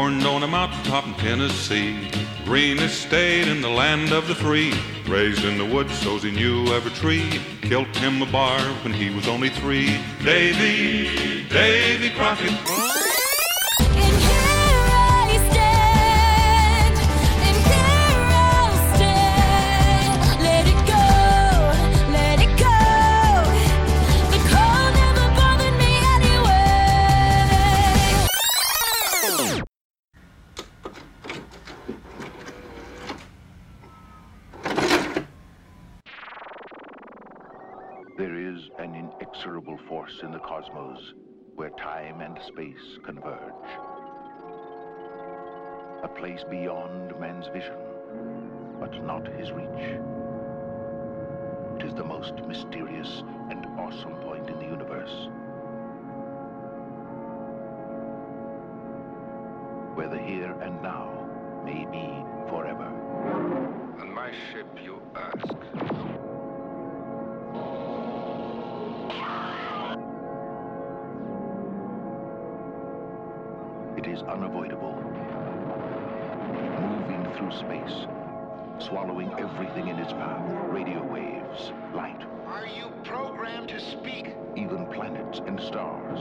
Born on a mountaintop in Tennessee, greenest state in the land of the free. Raised in the woods, so's he knew every tree. Killed him a bar when he was only three. Davy, Davy Crockett. Time and space converge. A place beyond man's vision, but not his reach. It is the most mysterious and awesome point in the universe. Where the here and now may be forever. On my ship, you ask. Is unavoidable. Moving through space, swallowing everything in its path. Radio waves, light, Are you programmed to speak? even planets and stars.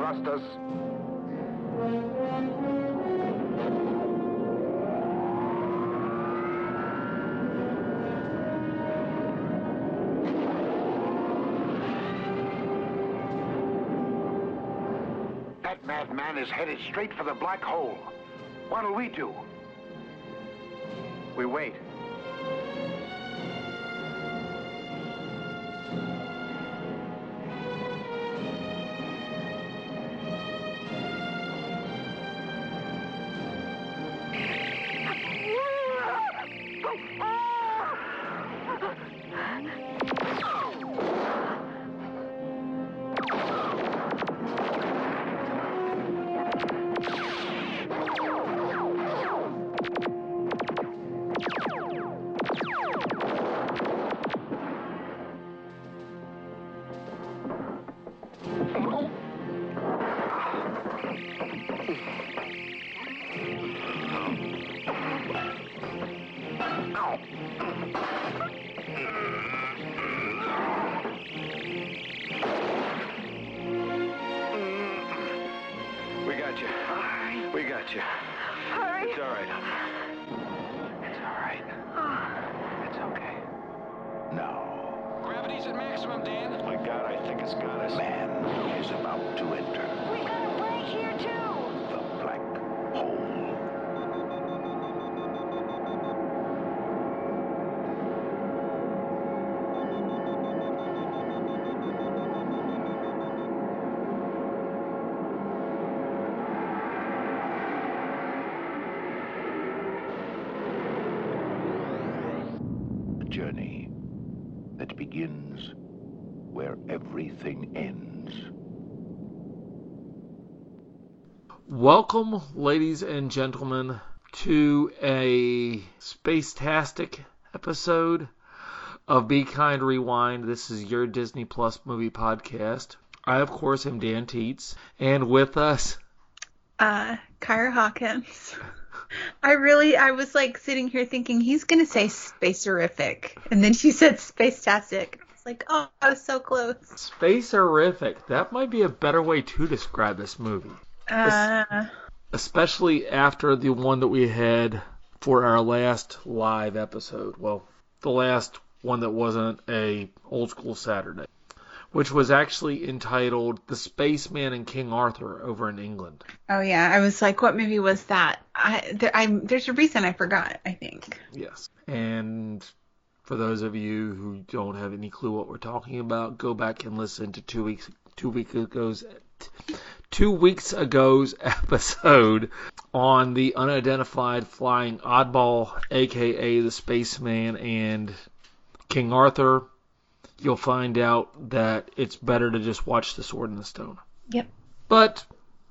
Thrusters. That madman is headed straight for the black hole. What'll we do? We wait. Journey that begins where everything ends. Welcome, ladies and gentlemen, to a space-tastic episode of Be Kind Rewind. This is your Disney Plus movie podcast. I, of course, am Dan Teets, and with us, Uh, Kyra Hawkins. I really, I was like sitting here thinking he's gonna say spacerific, and then she said space-tastic. I was like, oh, I was so close. Space-erific. That might be a better way to describe this movie. Uh, especially after the one that we had for our last live episode. Well, the last one that wasn't a old school Saturday, which was actually entitled "The Spaceman and King Arthur" over in England. oh yeah, I was like, what movie was that? I, there, I, there's a reason I forgot. I think. Yes, and for those of you who don't have any clue what we're talking about, go back and listen to two weeks two weeks ago's two weeks ago's episode on the unidentified flying oddball, aka the spaceman and King Arthur. You'll find out that it's better to just watch The Sword in the Stone. Yep. But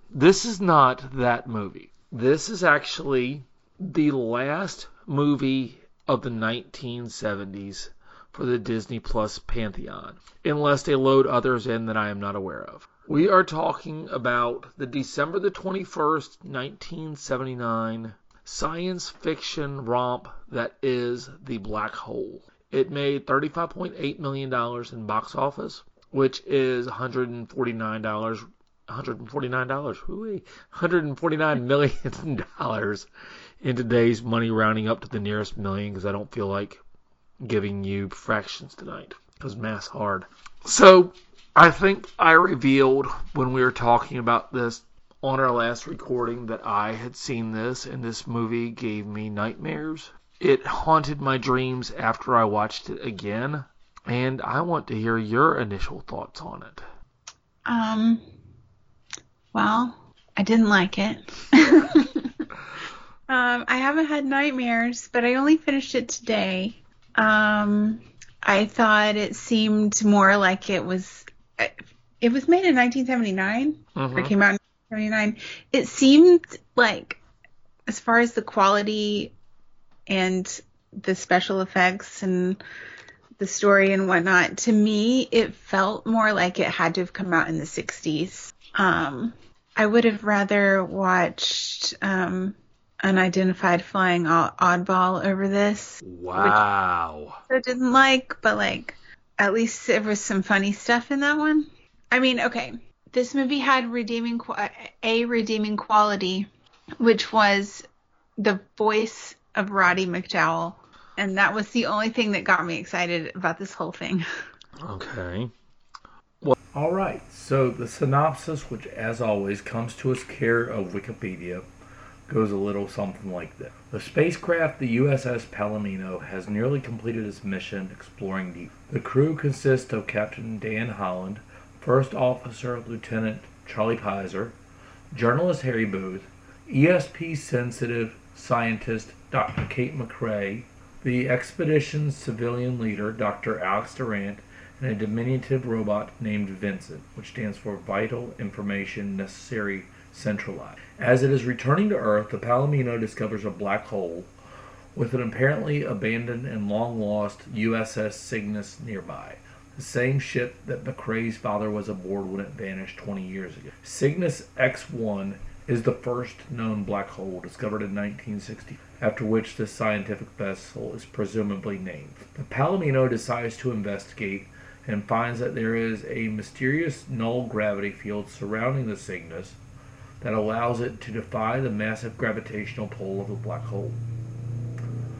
this is not that movie. This is actually the last movie of the 1970s for the Disney Plus Pantheon, unless they load others in that I am not aware of. We are talking about the December the 21st, 1979 science fiction romp that is The Black Hole. It made $35.8 million in box office, which is $149 $149. Hooey. $149 million in today's money, rounding up to the nearest million because I don't feel like giving you fractions tonight because math's hard. So I think I revealed when we were talking about this on our last recording that I had seen this and this movie gave me nightmares. It haunted my dreams after I watched it again, and I want to hear your initial thoughts on it. Um. Well, I didn't like it. um, I haven't had nightmares, but I only finished it today. Um, I thought it seemed more like it was. It was made in 1979. Or Mhm. came out in 1979. It seemed like, as far as the quality and the special effects and the story and whatnot, to me, it felt more like it had to have come out in the 60s. Um, I would have rather watched um, Unidentified Flying Oddball over this. Wow. I didn't like, but like, at least there was some funny stuff in that one. I mean, okay, this movie had redeeming a redeeming quality, which was the voice of Roddy McDowall, and that was the only thing that got me excited about this whole thing. Okay. Well- All right, so the synopsis, which as always comes to us care of Wikipedia, goes a little something like this. The spacecraft, the USS Palomino, has nearly completed its mission exploring deep. The crew consists of Captain Dan Holland, First Officer Lieutenant Charlie Pizer, journalist Harry Booth, ESP sensitive scientist Dr. Kate McRae, the expedition's civilian leader Dr. Alex Durant, and a diminutive robot named Vincent, which stands for Vital Information Necessary Centralized. As it is returning to Earth, the Palomino discovers a black hole with an apparently abandoned and long lost USS Cygnus nearby. The same ship that McRae's father was aboard when it vanished 20 years ago. Cygnus X1 is the first known black hole discovered in 1960, after which this scientific vessel is presumably named. The Palomino decides to investigate and finds that there is a mysterious null gravity field surrounding the Cygnus that allows it to defy the massive gravitational pull of the black hole.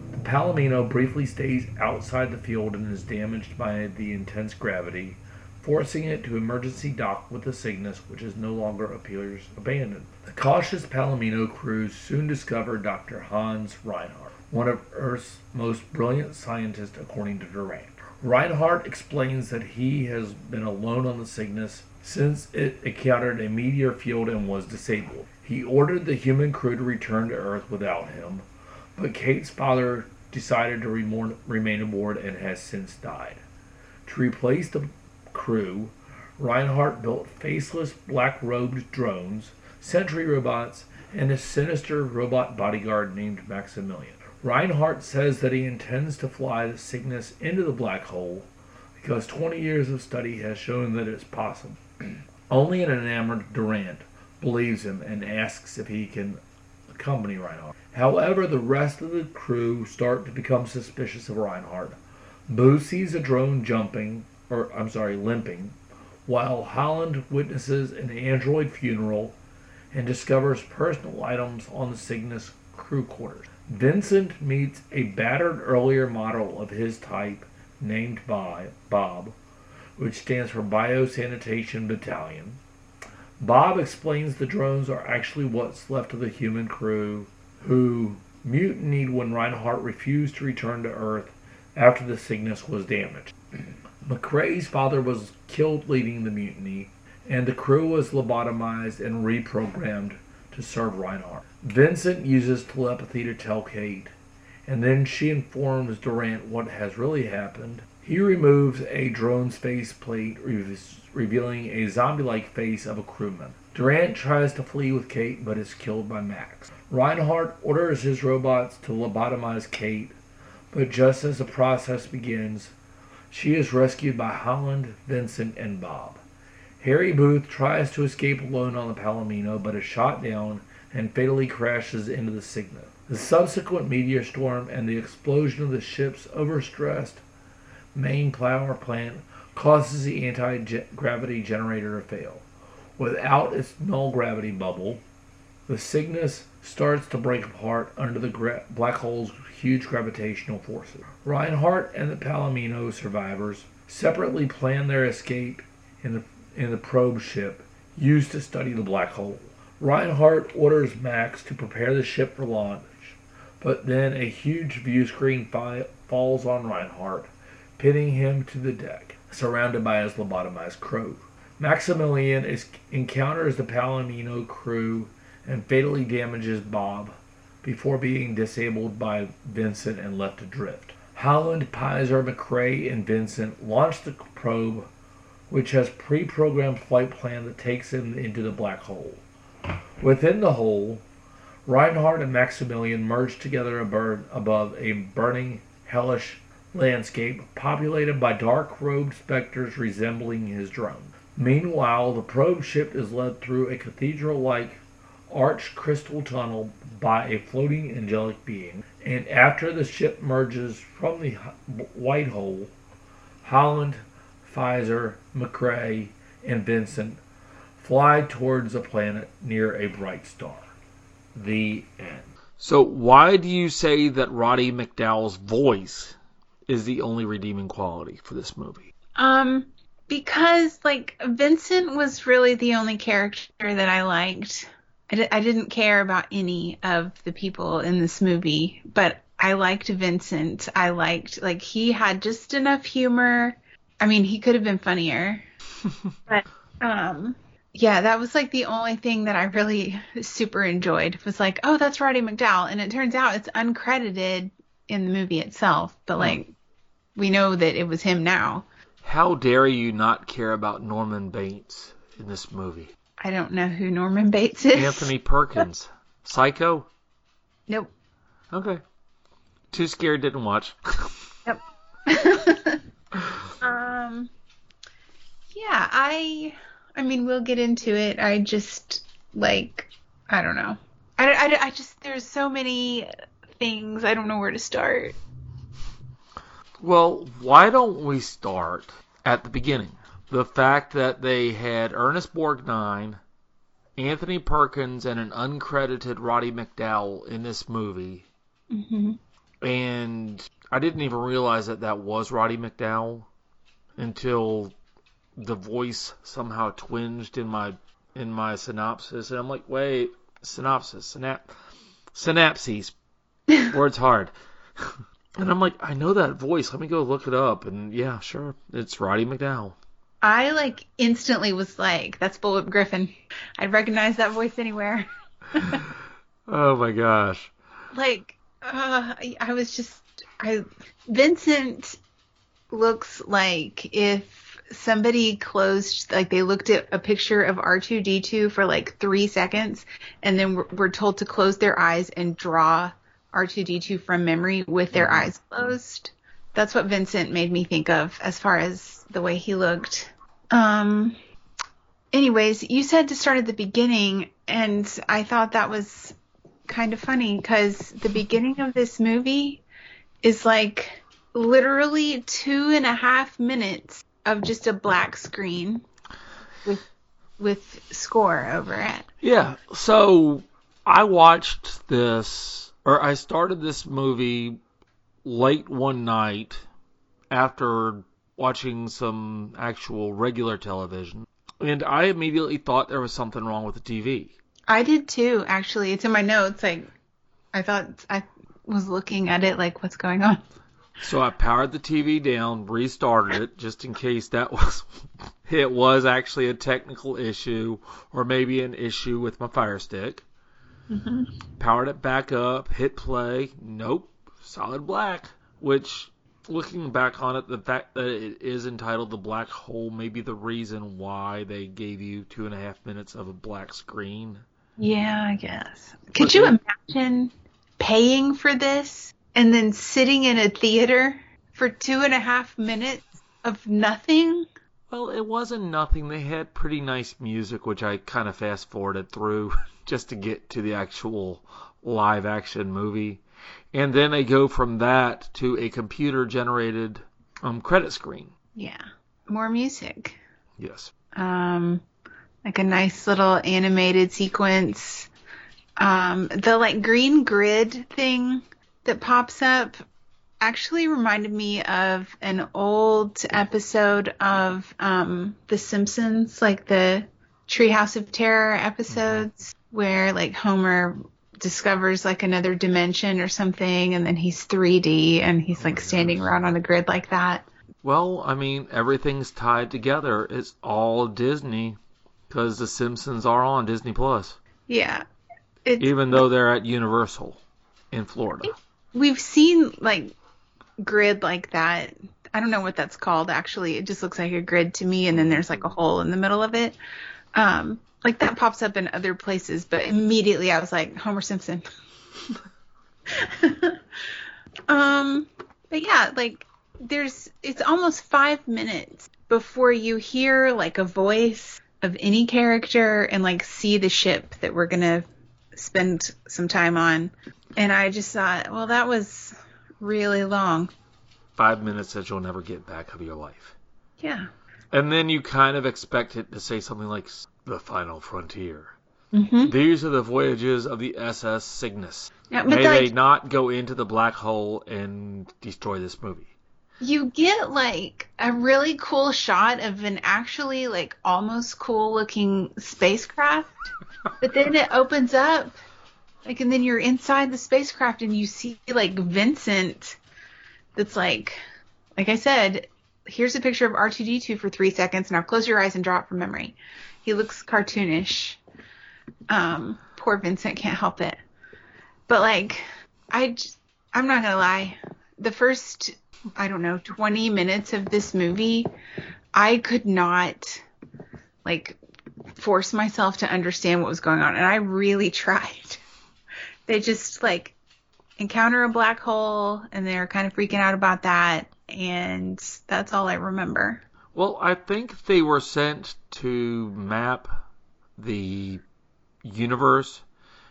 The Palomino briefly stays outside the field and is damaged by the intense gravity, forcing it to emergency dock with the Cygnus, which is no longer appears abandoned. The cautious Palomino crews soon discover Dr. Hans Reinhardt, one of Earth's most brilliant scientists, according to Durant. Reinhardt explains that he has been alone on the Cygnus since it encountered a meteor field and was disabled. He ordered the human crew to return to Earth without him, but Kate's father decided to remain aboard and has since died. To replace the crew, Reinhardt built faceless black robed drones, sentry robots, and a sinister robot bodyguard named Maximilian. Reinhardt says that he intends to fly the Cygnus into the black hole because 20 years of study has shown that it's possible. Only an enamored Durant believes him and asks if he can accompany Reinhardt. However, the rest of the crew start to become suspicious of Reinhardt. Booth sees a drone jumping, or I'm sorry, limping, while Holland witnesses an android funeral and discovers personal items on the Cygnus crew quarters. Vincent meets a battered earlier model of his type named Bob, which stands for Biosanitation Battalion. Bob explains the drones are actually what's left of the human crew who mutinied when Reinhardt refused to return to Earth after the Cygnus was damaged. McRae's father was killed leading the mutiny, and the crew was lobotomized and reprogrammed to serve Reinhardt. Vincent uses telepathy to tell Kate, and then she informs Durant what has really happened. He removes a drone's faceplate, re- revealing a zombie like face of a crewman. Durant tries to flee with Kate, but is killed by Max. Reinhardt orders his robots to lobotomize Kate, but just as the process begins, she is rescued by Holland, Vincent, and Bob. Harry Booth tries to escape alone on the Palomino, but is shot down and fatally crashes into the Cygnet. The subsequent meteor storm and the explosion of the ship's overstressed main power plant causes the anti-gravity generator to fail. Without its null gravity bubble, the Cygnus starts to break apart under the gra- black hole's huge gravitational forces. Reinhardt and the Palomino survivors separately plan their escape in the in the probe ship used to study the black hole. Reinhardt orders Max to prepare the ship for launch, but then a huge view screen fi- falls on Reinhardt, pinning him to the deck, surrounded by his lobotomized crew. Maximilian is, encounters the Palomino crew and fatally damages Bob before being disabled by Vincent and left adrift. Holland, Pizer, McRae, and Vincent launch the probe, which has pre-programmed flight plan that takes him into the black hole. Within the hole, Reinhardt and Maximilian merge together above, a burning, hellish landscape populated by dark-robed specters resembling his drone. Meanwhile, the probe ship is led through a cathedral-like arched crystal tunnel by a floating angelic being, and after the ship merges from the white hole, Holland, Pizer, McRae, and Vincent fly towards a planet near a bright star. The end. So why do you say that Roddy McDowall's voice is the only redeeming quality for this movie? Um, because like Vincent was really the only character that I liked. I, di- I didn't care about any of the people in this movie, but I liked Vincent. I liked like he had just enough humor. I mean, he could have been funnier, but um, yeah, that was like the only thing that I really super enjoyed was like, oh, that's Roddy McDowall, and it turns out it's uncredited in the movie itself, but like we know that it was him now. How dare you not care about Norman Bates in this movie? I don't know who Norman Bates is. Anthony Perkins. Psycho? Nope. Okay. Too scared, didn't watch. Yep. um. Yeah, I. I mean, we'll get into it. I just like. I don't know. I, I, I just there's so many things. I don't know where to start. Well, why don't we start at the beginning? The fact that they had Ernest Borgnine, Anthony Perkins, and an uncredited Roddy McDowall in this movie. hmm And I didn't even realize that that was Roddy McDowall until the voice somehow twinged in my in my synopsis, and I'm like, wait, synopsis, synap, synapses, words hard. And I'm like, I know that voice. Let me go look it up. And yeah, sure, it's Roddy McDowall. I like instantly was like, that's Bullwhip Griffin. I'd recognize that voice anywhere. Oh my gosh. like uh, I- I was just I Vincent looks like if somebody closed like they looked at a picture of R2D2 for like 3 seconds and then were, were told to close their eyes and draw R2D2 from memory with their eyes closed. That's what Vincent made me think of as far as the way he looked. Um anyways, you said to start at the beginning and I thought that was kind of funny because the beginning of this movie is like literally two and a half minutes of just a black screen with with score over it. Yeah. So I watched this, or I started this movie late one night after watching some actual regular television, and I immediately thought there was something wrong with the TV. I did too, actually. It's in my notes. Like I thought I was looking at it like what's going on. So I powered the TV down, restarted it just in case that was it was actually a technical issue or maybe an issue with my Fire Stick. Mm-hmm. Powered it back up, hit play. Nope, solid black. Which looking back on it, the fact that it is entitled The Black Hole may be the reason why they gave you two and a half minutes of a black screen. Yeah, I guess. Could you imagine paying for this and then sitting in a theater for two and a half minutes of nothing? Well, it wasn't nothing. They had pretty nice music, which I kind of fast forwarded through just to get to the actual live action movie. And then they go from that to a computer generated um, credit screen. Yeah. More music. Yes. Um, like a nice little animated sequence. Um, the like green grid thing that pops up actually reminded me of an old episode of um, The Simpsons, like the Treehouse of Terror episodes, where like Homer discovers like another dimension or something, and then he's 3D and he's like standing around on a grid like that. Well, I mean, everything's tied together. It's all Disney because The Simpsons are on Disney Plus, Yeah. It's, even though they're at Universal in Florida. we've seen like grid like that. I don't know what that's called actually. It just looks like a grid to me and then there's like a hole in the middle of it. Um like that pops up in other places, but immediately I was like Homer Simpson. um but yeah, like there's it's almost 5 minutes before you hear like a voice of any character and like see the ship that we're going to spend some time on. And I just thought, well, that was really long. Five minutes that you'll never get back of your life. Yeah. And then you kind of expect it to say something like the final frontier. Mm-hmm. These are the voyages of the SS Cygnus. Yeah, May they not go into the black hole and destroy this movie. You get like a really cool shot of an actually like almost cool looking spacecraft, but then it opens up, like, and then you're inside the spacecraft and you see like Vincent, that's like, like I said, here's a picture of R2D2 for three seconds. Now close your eyes and draw it from memory. He looks cartoonish. Um, poor Vincent can't help it. But like, I, I'm not gonna lie. The first, I don't know, 20 minutes of this movie, I could not like force myself to understand what was going on, and I really tried. They just like encounter a black hole, and they're kind of freaking out about that, and that's all I remember. Well, I think they were sent to map the universe,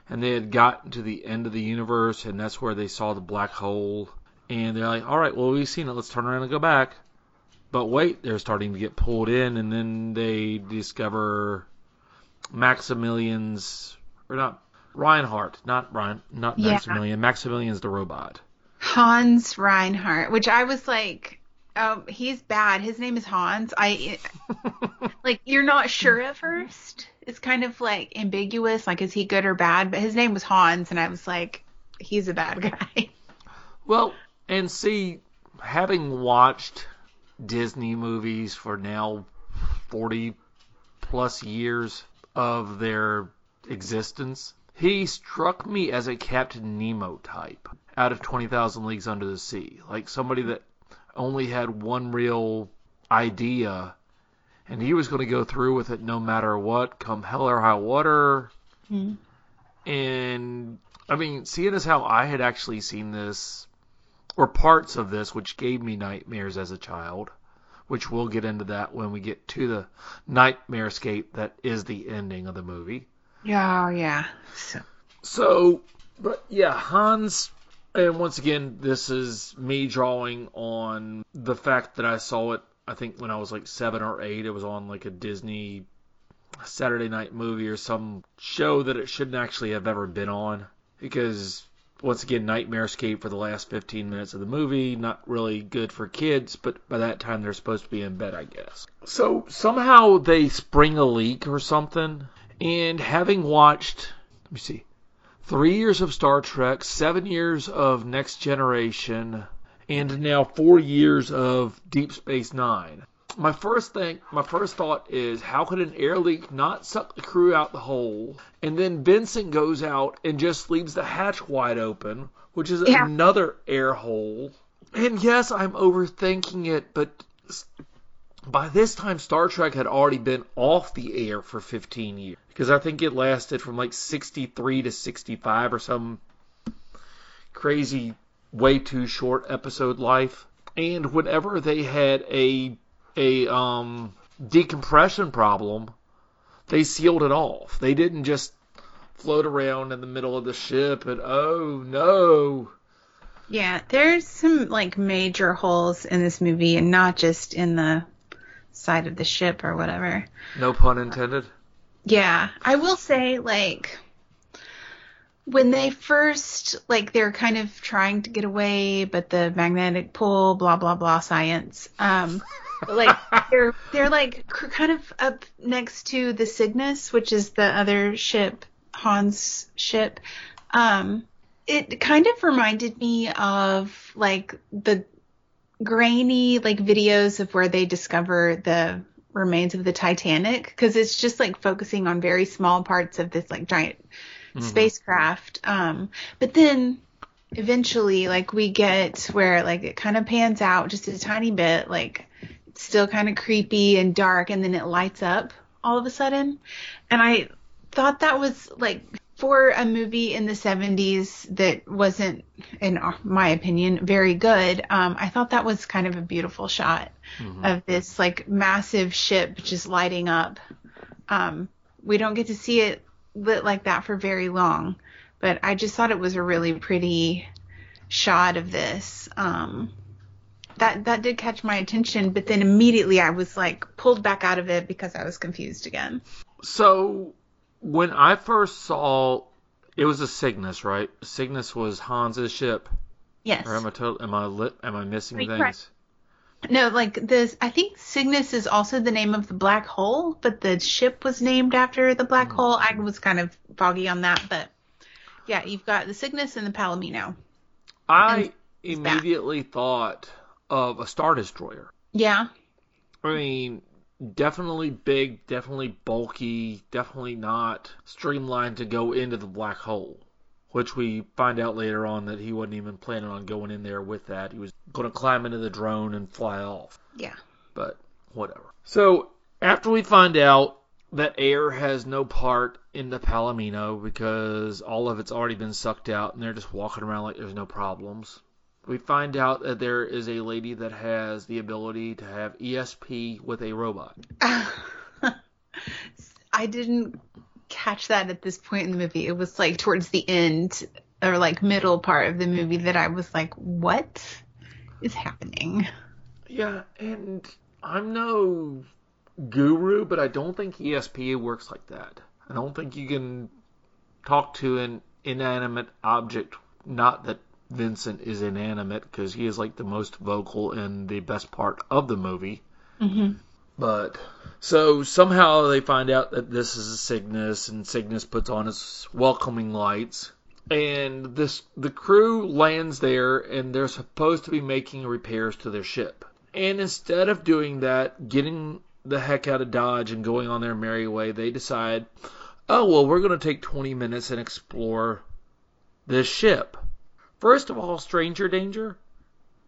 and they had gotten to the end of the universe, and that's where they saw the black hole. And they're like, all right, well, we've seen it. Let's turn around and go back. But wait, they're starting to get pulled in, and then they discover Maximilian's, or not, Reinhardt, not Ryan, not Yeah. Maximilian. Maximilian's the robot. Hans Reinhardt, which I was like, oh, he's bad. His name is Hans. I like you're not sure at first. It's kind of like ambiguous, like is he good or bad? But his name was Hans, and I was like, he's a bad guy. Well, and see, having watched Disney movies for now 40 plus years of their existence, he struck me as a Captain Nemo type out of 20,000 Leagues Under the Sea. Like somebody that only had one real idea and he was going to go through with it no matter what, come hell or high water. Hmm. And I mean, seeing as how I had actually seen this, or parts of this, which gave me nightmares as a child, which we'll get into that when we get to the nightmare escape that is the ending of the movie. Yeah, yeah. So, So, but yeah, Hans, and once again, this is me drawing on the fact that I saw it, I think when I was like seven or eight, it was on like a Disney Saturday night movie or some show that it shouldn't actually have ever been on. Because, once again, Nightmare Escape for the last 15 minutes of the movie, not really good for kids, but by that time they're supposed to be in bed, I guess. So, somehow they spring a leak or something, and having watched, let me see, three years of Star Trek, seven years of Next Generation, and now four years of Deep Space Nine. My first thing, my first thought is, how could an air leak not suck the crew out the hole? And then Vincent goes out and just leaves the hatch wide open, which is Yeah. another air hole. And yes, I'm overthinking it, but by this time Star Trek had already been off the air for 15 years. Because I think it lasted from like 63 to 65 or some crazy, way too short episode life. And whenever they had a a um decompression problem, they sealed it off. They didn't just float around in the middle of the ship and oh no. Yeah, there's some like major holes in this movie, and not just in the side of the ship or whatever. No pun intended. Yeah, I will say like when they first like they're kind of trying to get away, but the magnetic pull, blah blah blah, science. Um, like they're they're like kind of up next to the Cygnus, which is the other ship, Han's ship. Um, it kind of reminded me of like the grainy like videos of where they discover the remains of the Titanic because it's just like focusing on very small parts of this like giant spacecraft. Um, but then eventually, like we get where like it kind of pans out just a tiny bit, like still kind of creepy and dark, and then it lights up all of a sudden. And I thought that was like for a movie in the 70s that wasn't, in my opinion, very good. Um, I thought that was kind of a beautiful shot of this like massive ship just lighting up. Um, we don't get to see it lit like that for very long, but I just thought it was a really pretty shot of this. Um, that that did catch my attention, but then immediately I was like pulled back out of it because I was confused again. So when I first saw it was a Cygnus, right? Cygnus was Hans's ship. Yes. Or am I total, am I lit, am I missing Wait, things? correct. No, like this. I think Cygnus is also the name of the black hole, but the ship was named after the black hmm. hole. I was kind of foggy on that, but yeah, you've got the Cygnus and the Palomino. I And that. immediately thought of a Star Destroyer. Yeah, I mean, definitely big, definitely bulky, definitely not streamlined to go into the black hole. Which we find out later on that he wasn't even planning on going in there with that. He was going to climb into the drone and fly off. yeah, But whatever. So after we find out that air has no part in the Palomino because all of it's already been sucked out and they're just walking around like there's no problems. We find out that there is a lady that has the ability to have ESP with a robot. I didn't catch that at this point in the movie. It was like towards the end or like middle part of the movie that I was like, what is happening? Yeah, and I'm no guru, but I don't think ESP works like that. I don't think you can talk to an inanimate object. Not that Vincent is inanimate, because he is like the most vocal and the best part of the movie. Mm-hmm. But so somehow they find out that this is a Cygnus, and Cygnus puts on his welcoming lights. And this the crew lands there, and they're supposed to be making repairs to their ship. And instead of doing that, getting the heck out of Dodge and going on their merry way, they decide, oh well, we're going to take 20 minutes and explore this ship. First of all, stranger danger.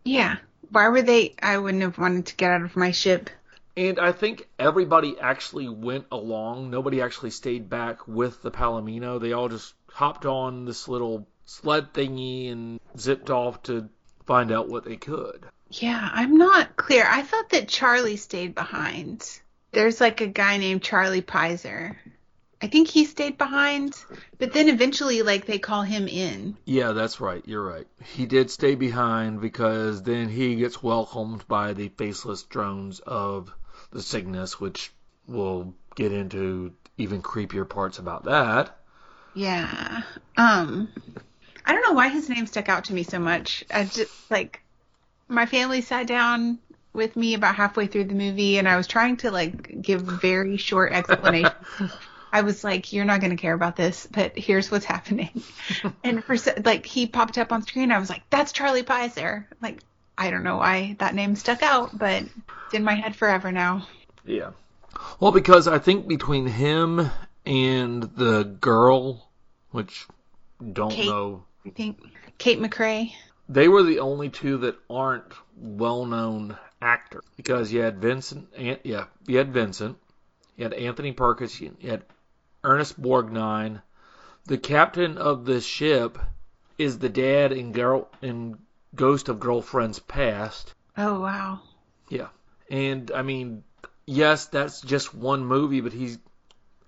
Yeah. Why were they? I wouldn't have wanted to get out of my ship. And I think everybody actually went along. Nobody actually stayed back with the Palomino. They all just hopped on this little sled thingy and zipped off to find out what they could. Yeah, I'm not clear. I thought that Charlie stayed behind. There's like a guy named Charlie Pizer. I think he stayed behind, but then eventually, like, they call him in. Yeah, that's right. You're right. He did stay behind because then he gets welcomed by the faceless drones of the Cygnus, which we'll get into even creepier parts about that. Yeah. Um, I don't know why his name stuck out to me so much. I just like my family sat down with me about halfway through the movie, and I was trying to like give very short explanations. I was like, "You're not going to care about this, but here's what's happening." and for like, he popped up on screen. I was like, "That's Charlie Pizer." Like, I don't know why that name stuck out, but it's in my head forever now. Yeah. Well, because I think between him and the girl, which don't Kate. know, I think Kate McRae. they were the only two that aren't well-known actors because you had Vincent, An- yeah, you had Vincent, you had Anthony Perkins, you had Ernest Borgnine. The captain of the ship is the dad in in Ghost of Girlfriend's Past. Oh wow. Yeah. And I mean, yes, that's just one movie, but he's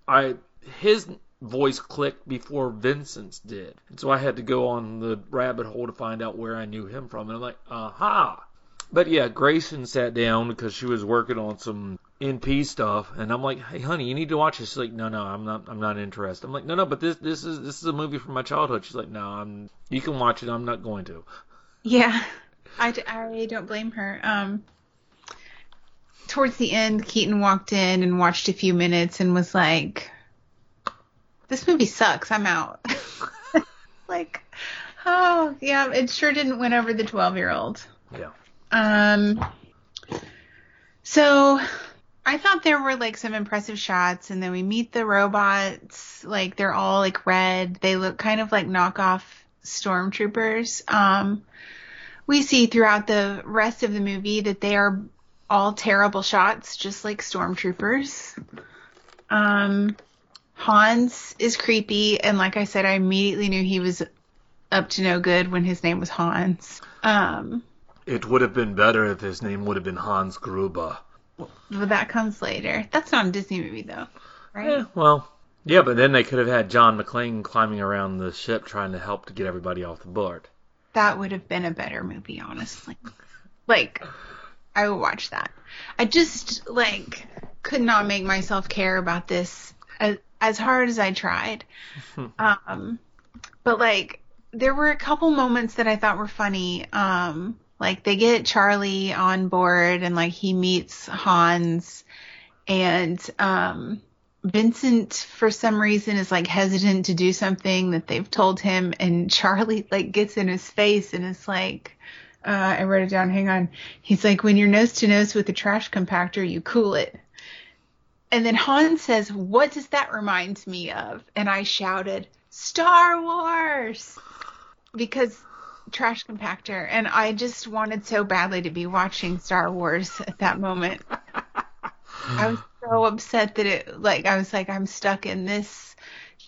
I his voice clicked before Vincent's did. And so I had to go on the rabbit hole to find out where I knew him from. And I'm like, aha. But yeah, Grayson sat down because she was working on some NP stuff, and I'm like, "Hey, honey, you need to watch this." She's like, "No, no, I'm not. I'm not interested." I'm like, "No, no, but this, this is, this is a movie from my childhood." She's like, "No, I'm. You can watch it. I'm not going to." Yeah, I, I don't blame her. Um, towards the end, Keaton walked in and watched a few minutes and was like, "This movie sucks. I'm out." like, oh yeah, it sure didn't win over the 12 year old. Yeah. Um, so I thought there were like some impressive shots, and then we meet the robots. Like they're all like red. They look kind of like knockoff stormtroopers. Um, we see throughout the rest of the movie that they are all terrible shots, just like stormtroopers. Um, Hans is creepy, and like I said, I immediately knew he was up to no good when his name was Hans. Um, It would have been better if his name would have been Hans Gruber. But that comes later. That's not a Disney movie though, right? Eh, well, yeah, but then they could have had John McClane climbing around the ship trying to help to get everybody off the board. That would have been a better movie, honestly. Like, I would watch that. I just like could not make myself care about this as, as hard as I tried. um, but like, there were a couple moments that I thought were funny. Um, like they get Charlie on board and like he meets Hans and um Vincent for some reason is like hesitant to do something that they've told him and Charlie like gets in his face and is like uh I wrote it down, hang on. He's like when you're nose to nose with a trash compactor, you cool it. And then Han says, "What does that remind me of?" And I shouted, "Star Wars." Because trash compactor and I just wanted so badly to be watching Star Wars at that moment. I was so upset that it like I was like I'm stuck in this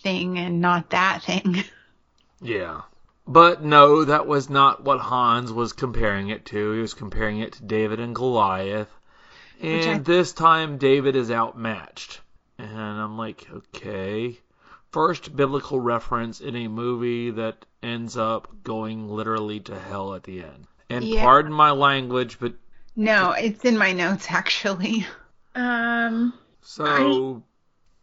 thing and not that thing. Yeah. But no, that was not what Hans was comparing it to. He was comparing it to David and Goliath. Which I- And this time David is outmatched. And I'm like, okay. First biblical reference in a movie that ends up going literally to hell at the end. And Yeah. pardon my language, but No, it's in my notes actually. Um so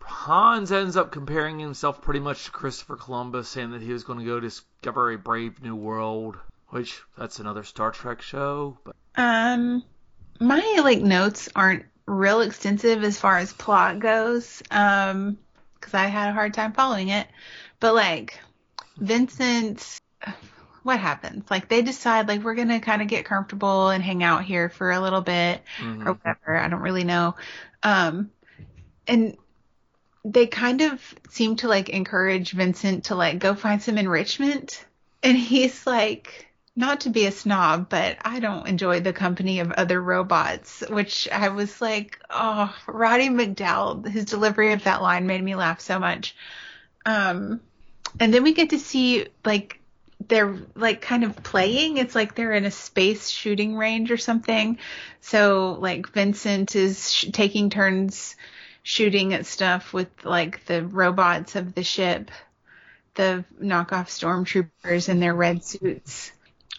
Hans ends up comparing himself pretty much to Christopher Columbus, saying that he was going to go discover a brave new world, which that's another Star Trek show. But um my like notes aren't real extensive as far as plot goes. Um cuz I had a hard time following it. But like Vincent what happens? Like they decide like we're going to kind of get comfortable and hang out here for a little bit. mhm. or whatever. I don't really know. Um, and they kind of seem to like encourage Vincent to like go find some enrichment. And he's like, not to be a snob, but I don't enjoy the company of other robots, which I was like, oh, Roddy McDowall, his delivery of that line made me laugh so much. Um, and then we get to see like they're like kind of playing. It's like they're in a space shooting range or something. So like Vincent is sh- taking turns shooting at stuff with like the robots of the ship, the knockoff stormtroopers in their red suits.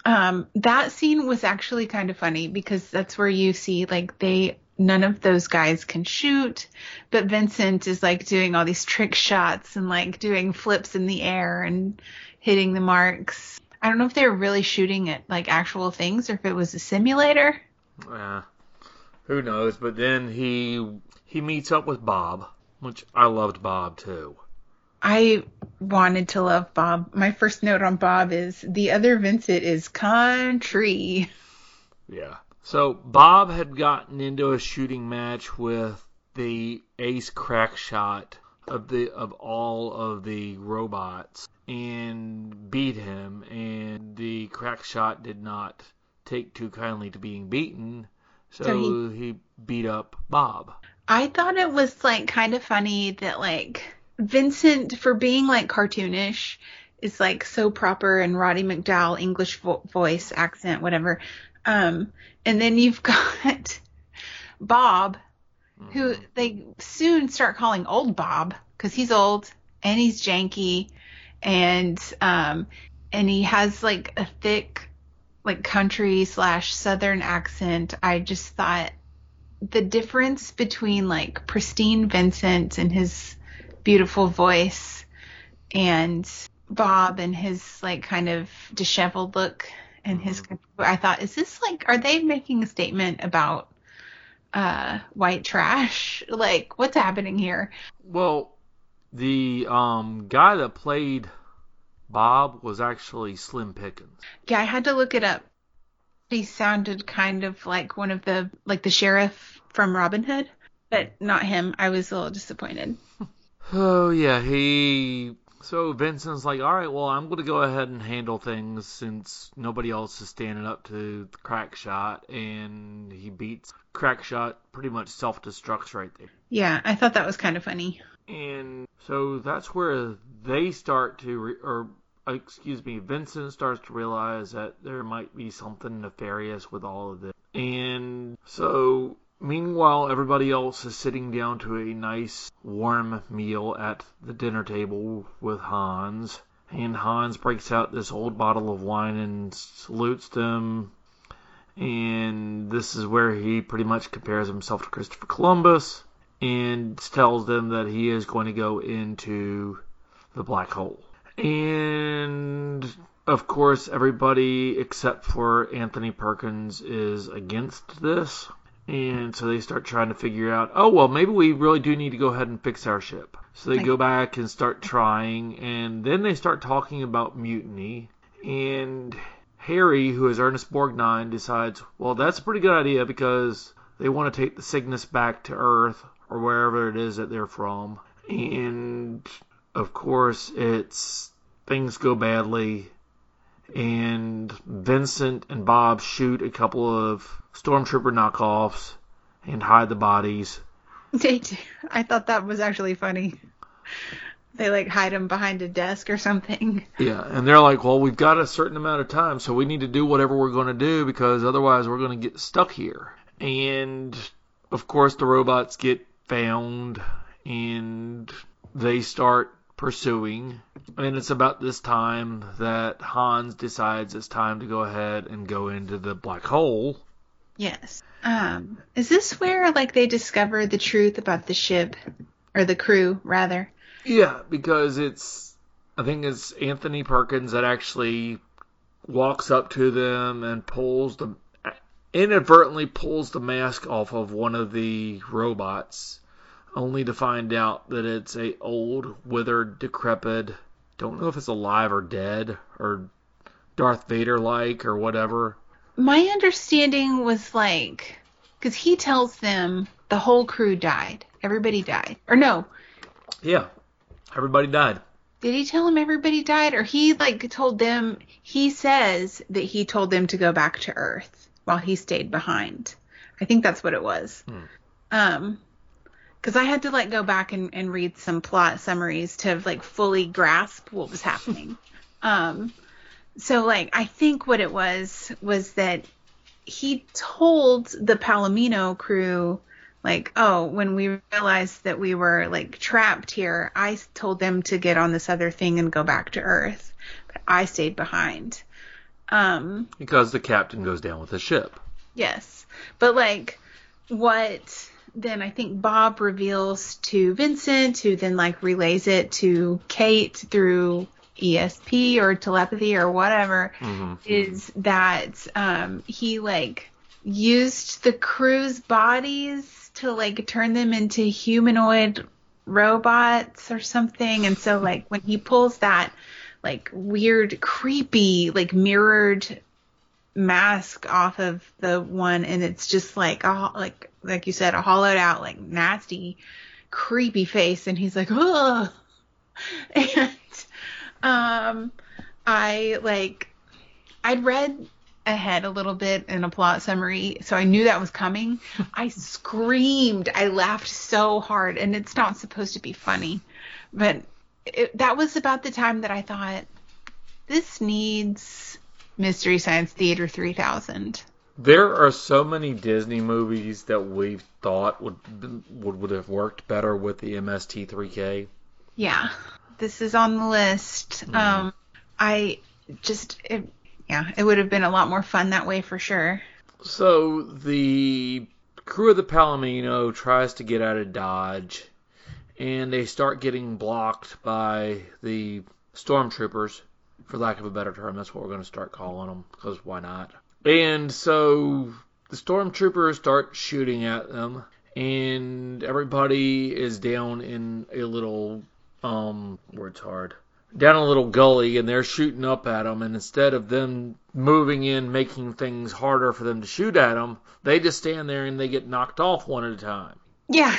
Um, that scene was actually kind of funny because that's where you see like they none of those guys can shoot, but Vincent is like doing all these trick shots and like doing flips in the air and hitting the marks. I don't know if they were really shooting at like actual things or if it was a simulator. Eh, who knows? But then he he meets up with Bob, which I loved Bob too. I wanted to love Bob. My first note on Bob is the other Vincent is country. Yeah. So Bob had gotten into a shooting match with the ace crack shot of the of all of the robots and beat him and the crack shot did not take too kindly to being beaten so, So he beat up Bob. I thought it was like kind of funny that like Vincent, for being like cartoonish, is like so proper and Roddy McDowall English vo- voice accent, whatever. Um, and then you've got Bob, who they soon start calling old Bob because he's old and he's janky, and um, and he has like a thick like country slash southern accent. I just thought the difference between like pristine Vincent and his beautiful voice and Bob and his like kind of disheveled look and his I thought is this like are they making a statement about uh white trash? Like what's happening here? Well, the um guy that played Bob was actually Slim Pickens. yeah I had to look it up. He sounded kind of like one of the like the sheriff from Robin Hood but not him. I was a little disappointed. Oh yeah, he. So Vincent's like, all right, well, I'm going to go ahead and handle things since nobody else is standing up to the crack and he beats Crackshot. Pretty much self destructs right there. yeah I thought that was kind of funny And so that's where they start to, re- or excuse me, Vincent starts to realize that there might be something nefarious with all of this. And so, meanwhile, everybody else is sitting down to a nice warm meal at the dinner table with Hans. And Hans breaks out this old bottle of wine and salutes them. And this is where he pretty much compares himself to Christopher Columbus and tells them that he is going to go into the black hole. And of course, everybody except for Anthony Perkins is against this. And so they start trying to figure out, oh, well, maybe we really do need to go ahead and fix our ship. So they go back and start trying, and then they start talking about mutiny. And Harry, who is Ernest Borgnine, decides, well, that's a pretty good idea because they want to take the Cygnus back to Earth or wherever it is that they're from. And of course, it's things go badly, and Vincent and Bob shoot a couple of stormtrooper knockoffs and hide the bodies. They do. I thought that was actually funny. They like hide them behind a desk or something. Yeah, and they're like, well, we've got a certain amount of time, so we need to do whatever we're going to do because otherwise we're going to get stuck here. And of course, the robots get found and they start pursuing. And it's about this time that Hans decides it's time to go ahead and go into the black hole. Yes. Um, is this where like they discover the truth about the ship or the crew rather? Yeah, because it's I think it's Anthony Perkins that actually walks up to them and pulls the inadvertently pulls the mask off of one of the robots, only to find out that it's a old, withered, decrepit. Don't know if it's alive or dead or Darth Vader like or whatever. My understanding was like because he tells them the whole crew died. Everybody died. Or no, Yeah, everybody died. did he tell them everybody died? Or he like told them he says that he told them to go back to Earth while he stayed behind. I think that's what it was. Um because I had to like go back and, and read some plot summaries to like fully grasp what was happening. um so like I think what it was was that he told the Palomino crew like oh when we realized that we were like trapped here I told them to get on this other thing and go back to Earth but I stayed behind. Um Because the captain goes down with the ship. Yes. But like what then I think Bob reveals to Vincent who then like relays it to Kate through ESP or telepathy or whatever is that um he like used the crew's bodies to like turn them into humanoid robots or something. And so like when he pulls that like weird creepy like mirrored mask off of the one and it's just like a, like like you said a hollowed out like nasty creepy face and he's like, oh And um I like I'd read ahead a little bit in a plot summary, so I knew that was coming. I screamed. I laughed so hard and it's not supposed to be funny. But it, that was about the time that I thought this needs Mystery Science Theater 3000. There are so many Disney movies that we thought would would would have worked better with the MST3K. Yeah, this is on the list. Um, I just, it, yeah, it would have been a lot more fun that way for sure. So the crew of the Palomino tries to get out of Dodge, and they start getting blocked by the stormtroopers, for lack of a better term. That's what we're going to start calling them, because why not? And so the stormtroopers start shooting at them, and everybody is down in a little, um, word's hard, down a little gully, and they're shooting up at them. And instead of them moving in, making things harder for them to shoot at them, they just stand there and they get knocked off one at a time. Yeah,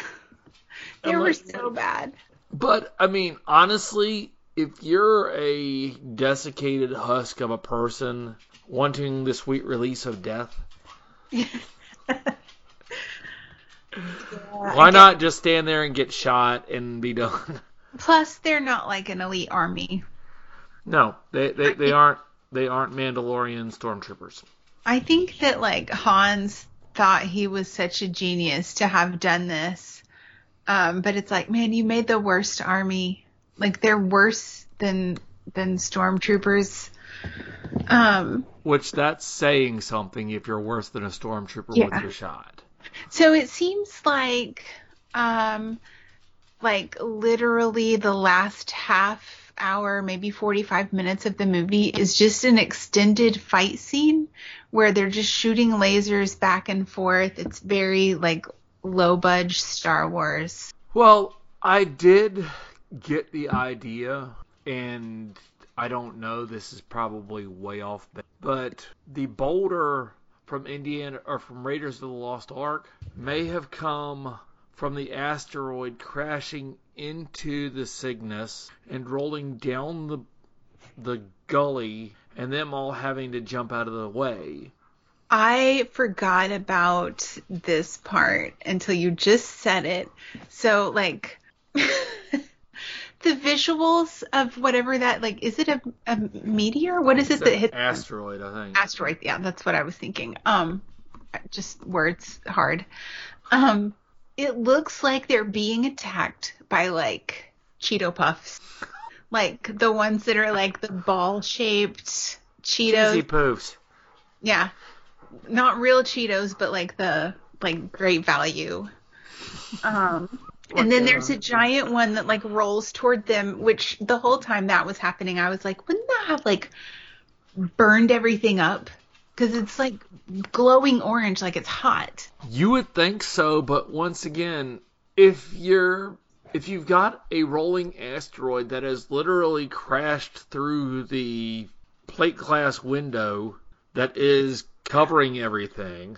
they I'm were like- so bad. But I mean, honestly, if you're a desiccated husk of a person wanting the sweet release of death, why not just stand there and get shot and be done? Plus, they're not like an elite army. no, they they, they aren't they aren't Mandalorian stormtroopers. I think that like Hans thought he was such a genius to have done this. Um, but it's like, man, you made the worst army. Like they're worse than than stormtroopers. Um, Which that's saying something if you're worse than a stormtrooper Yeah. with your shot. so it seems like um like literally the last half hour, maybe 45 minutes of the movie is just an extended fight scene where they're just shooting lasers back and forth. It's very like low budge Star Wars. Well, I did get the idea, and I don't know, this is probably way off, but the boulder from Indiana or from Raiders of the Lost Ark may have come from the asteroid crashing into the Cygnus and rolling down the the gully and them all having to jump out of the way. I forgot about this part until you just said it. So like the visuals of whatever that like is it a, a meteor? What is it that hit asteroid, I think. asteroid? Yeah, that's what I was thinking. Um just words hard. Um it looks like they're being attacked by like Cheeto puffs. Like the ones that are like the ball shaped Cheetos. Cheesy poofs. Yeah. Not real Cheetos, but like the like great value. Um and then there's a giant one that like rolls toward them, which the whole time that was happening, I was like, wouldn't that have like burned everything up? Because it's like glowing orange, like it's hot. You would think so, but once again, if you're if you've got a rolling asteroid that has literally crashed through the plate glass window that is covering everything.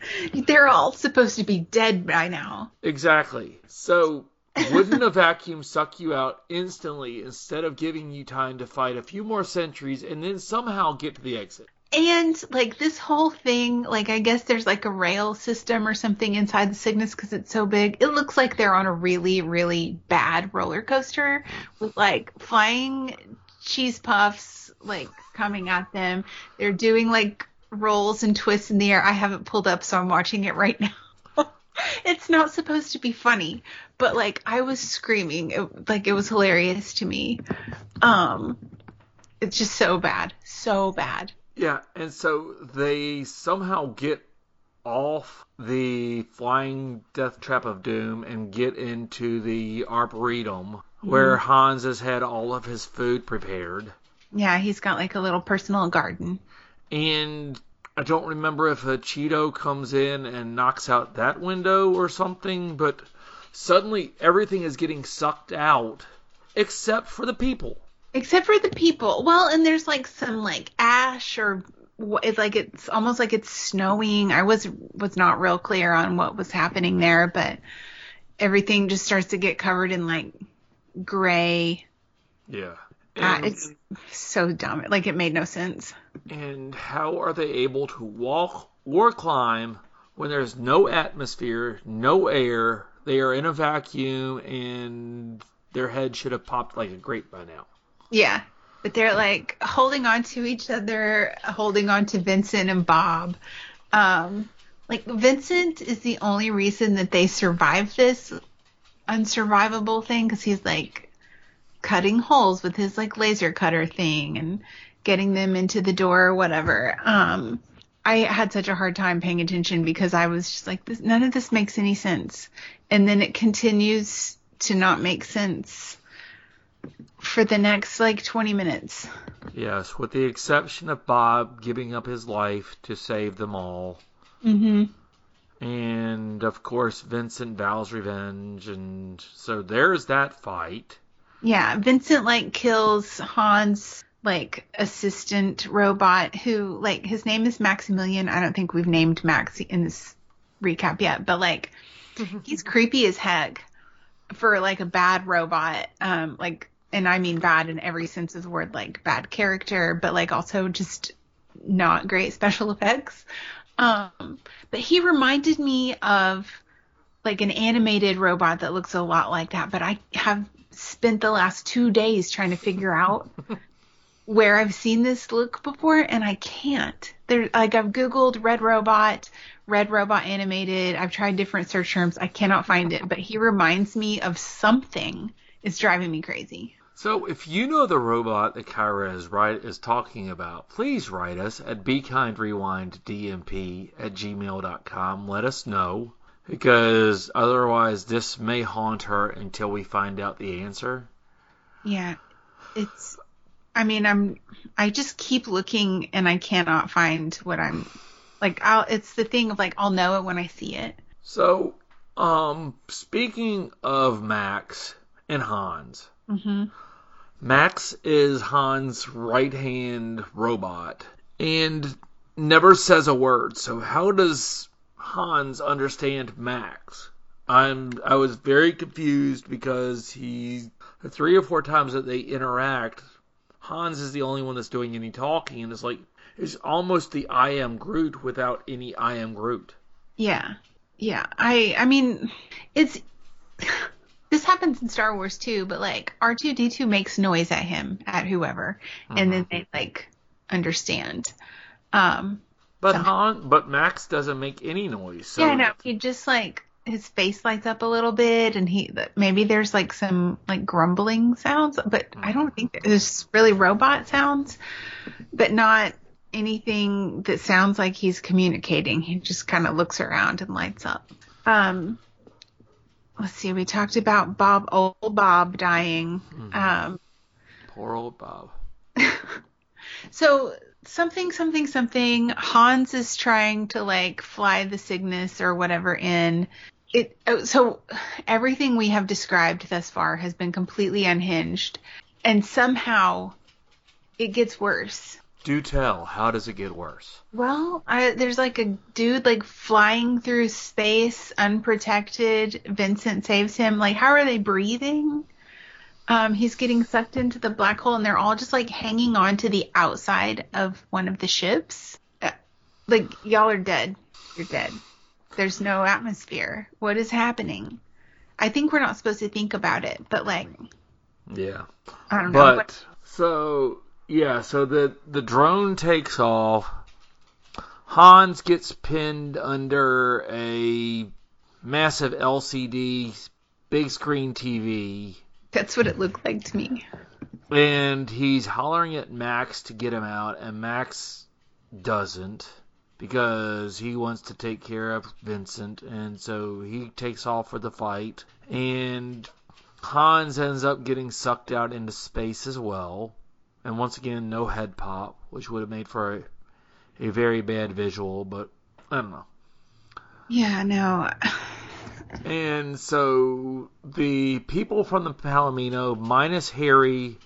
They're all supposed to be dead by now. Exactly. So wouldn't a vacuum suck you out instantly instead of giving you time to fight a few more centuries and then somehow get to the exit? And like this whole thing, like I guess there's like a rail system or something inside the Cygnus because it's so big. It looks like they're on a really, really bad roller coaster with like flying cheese puffs like coming at them. They're doing like rolls and twists in the air. I haven't pulled up, so I'm watching it right now. it's not supposed to be funny, but like I was screaming, it, like it was hilarious to me. Um, it's just so bad, so bad. Yeah, and so they somehow get off the flying death trap of doom and get into the arboretum where Hans has had all of his food prepared. Yeah, he's got like a little personal garden. And I don't remember if a Cheeto comes in and knocks out that window or something, but suddenly everything is getting sucked out except for the people. Except for the people. Well, and there's like some like ash or it's like it's almost like it's snowing. I was was not real clear on what was happening there, but everything just starts to get covered in like gray. Yeah. Uh, And, it's so dumb. Like it made no sense. and how are they able to walk or climb when there's no atmosphere, no air? They are in a vacuum, and their head should have popped like a grape by now. Yeah. But they're like holding on to each other, holding on to Vincent and Bob. Um, like Vincent is the only reason that they survived this unsurvivable thing because he's like cutting holes with his like laser cutter thing and getting them into the door or whatever. Um, I had such a hard time paying attention because I was just like, this, none of this makes any sense. And then it continues to not make sense for the next like 20 minutes. Yes, with the exception of Bob giving up his life to save them all. Mm-hmm. And of course, Vincent vows revenge, and so there's that fight. Yeah, Vincent like kills Hans like assistant robot who like his name is Maximilian. I don't think we've named Max in this recap yet, but like he's creepy as heck for like a bad robot. Um like and I mean bad in every sense of the word, like bad character, but like also just not great special effects. Um but he reminded me of like an animated robot that looks a lot like that, but I have spent the last two days trying to figure out where I've seen this look before and I can't. There like I've Googled Red Robot, Red Robot animated, I've tried different search terms, I cannot find it, but he reminds me of something. It's driving me crazy. So if you know the robot that Kyra is right is talking about, please write us at bekindrewinddmp at gmail.com. Let us know. Because otherwise this may haunt her until we find out the answer. Yeah. It's I mean, I'm I just keep looking and I cannot find what I'm like I'll it's the thing of like I'll know it when I see it. So, um, speaking of Max and Hans, Mhm. Max is Hans' right hand robot and never says a word. So how does Hans understand Max? I'm I was very confused because he three or four times that they interact, Hans is the only one that's doing any talking and it's like it's almost the I am Groot without any I am Groot. Yeah. Yeah. I I mean, it's this happens in Star Wars too, but like R2D2 makes noise at him at whoever and then they like understand. Um But Han, but Max doesn't make any noise. So yeah, no, he just like his face lights up a little bit and he maybe there's like some like grumbling sounds, but I don't think there's really robot sounds, but not anything that sounds like he's communicating. He just kind of looks around and lights up. Um let's see, we talked about Bob old Bob dying. Um Poor old Bob. So something, something, something. Hans is trying to like fly the Cygnus or whatever in. It. oh, So everything we have described thus far has been completely unhinged, and somehow it gets worse. Do tell. How does it get worse? Well, I, there's like a dude like flying through space unprotected. Vincent saves him. Like, how are they breathing? Um, he's getting sucked into the black hole, and they're all just like hanging on to the outside of one of the ships. Uh, like, y'all are dead. You're dead. There's no atmosphere. What is happening? I think we're not supposed to think about it, but like, Yeah. I don't know. But so yeah, so the the drone takes off. Hans gets pinned under a massive LCD big screen TV that's what it looked like to me. and he's hollering at Max to get him out and Max doesn't because he wants to take care of Vincent and so he takes off for the fight and Hans ends up getting sucked out into space as well and once again no head pop which would have made for a, a very bad visual but I don't know Yeah, no. And so the people from the Palomino minus Harry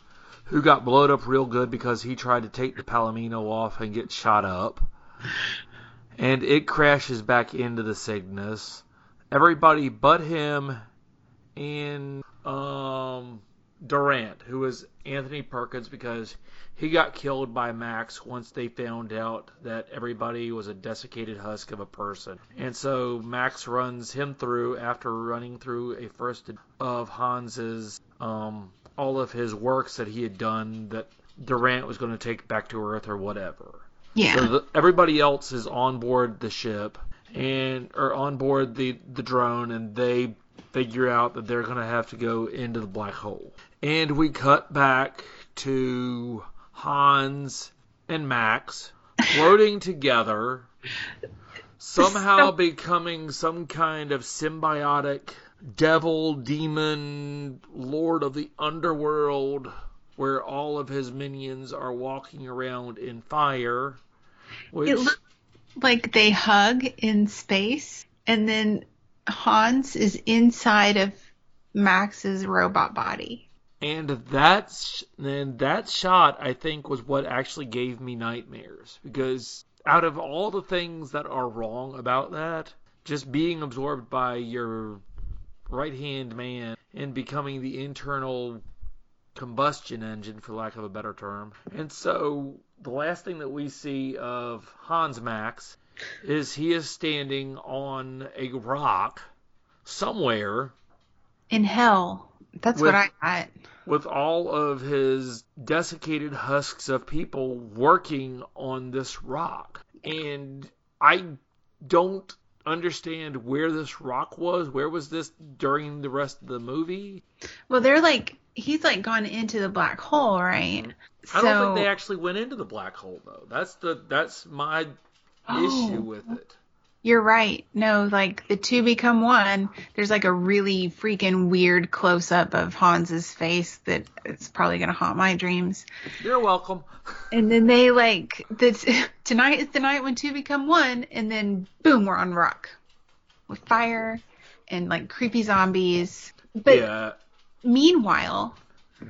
who got blowed up real good because he tried to take the Palomino off and get shot up. And it crashes back into the Cygnus. Everybody but him and um, Durant, who was Anthony Perkins, because he got killed by Max once they found out that everybody was a desiccated husk of a person. And so Max runs him through after running through a first of Hans's um, all of his works that he had done that Durant was going to take back to Earth or whatever. Yeah. So the, everybody else is on board the ship and or on board the the drone, and they figure out that they're going to have to go into the black hole. And we cut back to Hans and Max floating together, somehow So- becoming some kind of symbiotic devil, demon, lord of the underworld, where all of his minions are walking around in fire. Which, It looked like they hug in space, and then Hans is inside of Max's robot body. And that's and that shot I think was what actually gave me nightmares because out of all the things that are wrong about that, just being absorbed by your right hand man and becoming the internal combustion engine for lack of a better term. And so the last thing that we see of Hans Max is he is standing on a rock somewhere In hell. That's With- what I got. With all of his desiccated husks of people working on this rock. And I don't understand where this rock was. Where was this during the rest of the movie? Well, they're like he's like gone into the black hole, right? Mm-hmm. I don't think they actually went into the black hole though. That's the that's my Oh. issue with it. You're right. No, like the two become one. There's like a really freaking weird close up of Hans's face that it's probably gonna haunt my dreams. You're welcome. And then they like the tonight is the night when two become one, and then boom, we're on rock with fire and like creepy zombies. But yeah. meanwhile,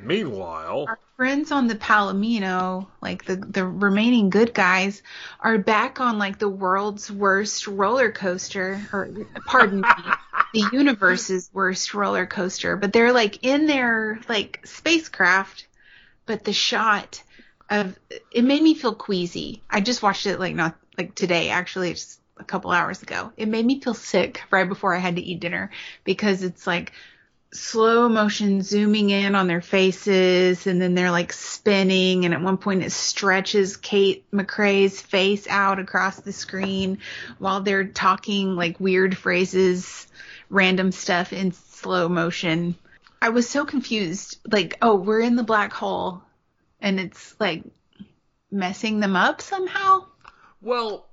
Meanwhile, our friends on the Palomino, like the the remaining good guys, are back on like the world's worst roller coaster, or pardon me, the universe's worst roller coaster. But they're like in their like spacecraft, but the shot of it made me feel queasy. I just watched it like not like today, actually, just a couple hours ago. It made me feel sick right before I had to eat dinner because it's like slow motion zooming in on their faces and then they're like spinning and at one point it stretches Kate McCrae's face out across the screen while they're talking like weird phrases, random stuff in slow motion. I was so confused. Like, oh, we're in the black hole and it's like messing them up somehow. Well,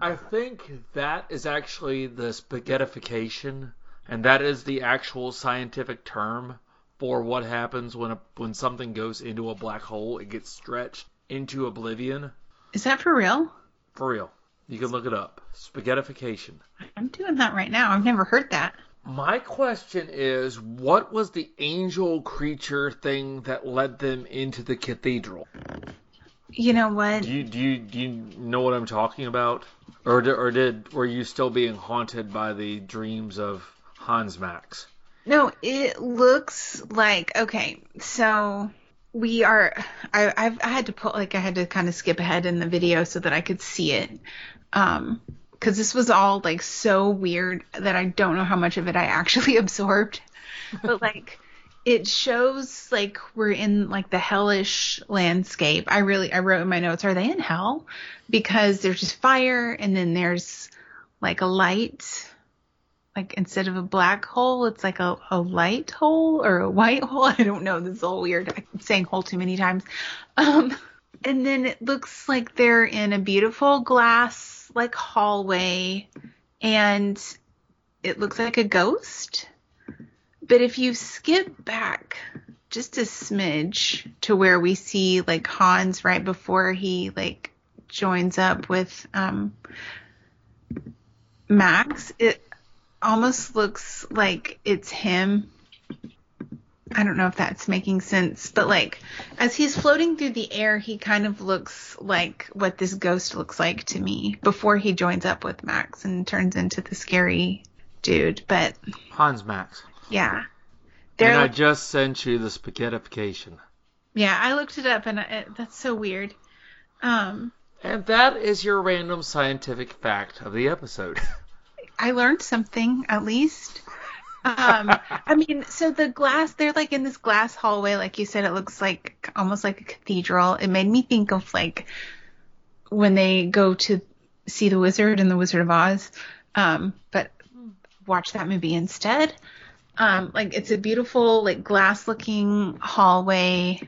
I think that is actually the spaghettification, and that is the actual scientific term for what happens when a, when something goes into a black hole. It gets stretched into oblivion. Is that for real? For real. You can look it up. Spaghettification. I'm doing that right now. I've never heard that. My question is, what was the angel creature thing that led them into the cathedral? You know what? Do you do you, do you know what I'm talking about, or or did were you still being haunted by the dreams of Hans Max? No, it looks like okay. So we are. I I've, I had to put like I had to kind of skip ahead in the video so that I could see it, um, because this was all like so weird that I don't know how much of it I actually absorbed. But like, it shows like we're in like the hellish landscape. I really I wrote in my notes, are they in hell? Because there's just fire and then there's like a light like instead of a black hole, it's like a, a light hole or a white hole. I don't know. This is all weird. I'm saying hole too many times. Um, and then it looks like they're in a beautiful glass like hallway and it looks like a ghost. But if you skip back just a smidge to where we see like Hans right before he like joins up with um Max, it almost looks like it's him. I don't know if that's making sense, but like as he's floating through the air, he kind of looks like what this ghost looks like to me before he joins up with Max and turns into the scary dude. But Hans Max. yeah, They're and I just sent you the spaghettification. yeah, I looked it up and I, that's so weird. Um, And that is your random scientific fact of the episode. I learned something at least. Um, I mean, so the glass, they're like in this glass hallway, like you said, it looks like almost like a cathedral. It made me think of like when they go to see the wizard in the Wizard of Oz. Um, but watch that movie instead. Um, like it's a beautiful, like glass looking hallway.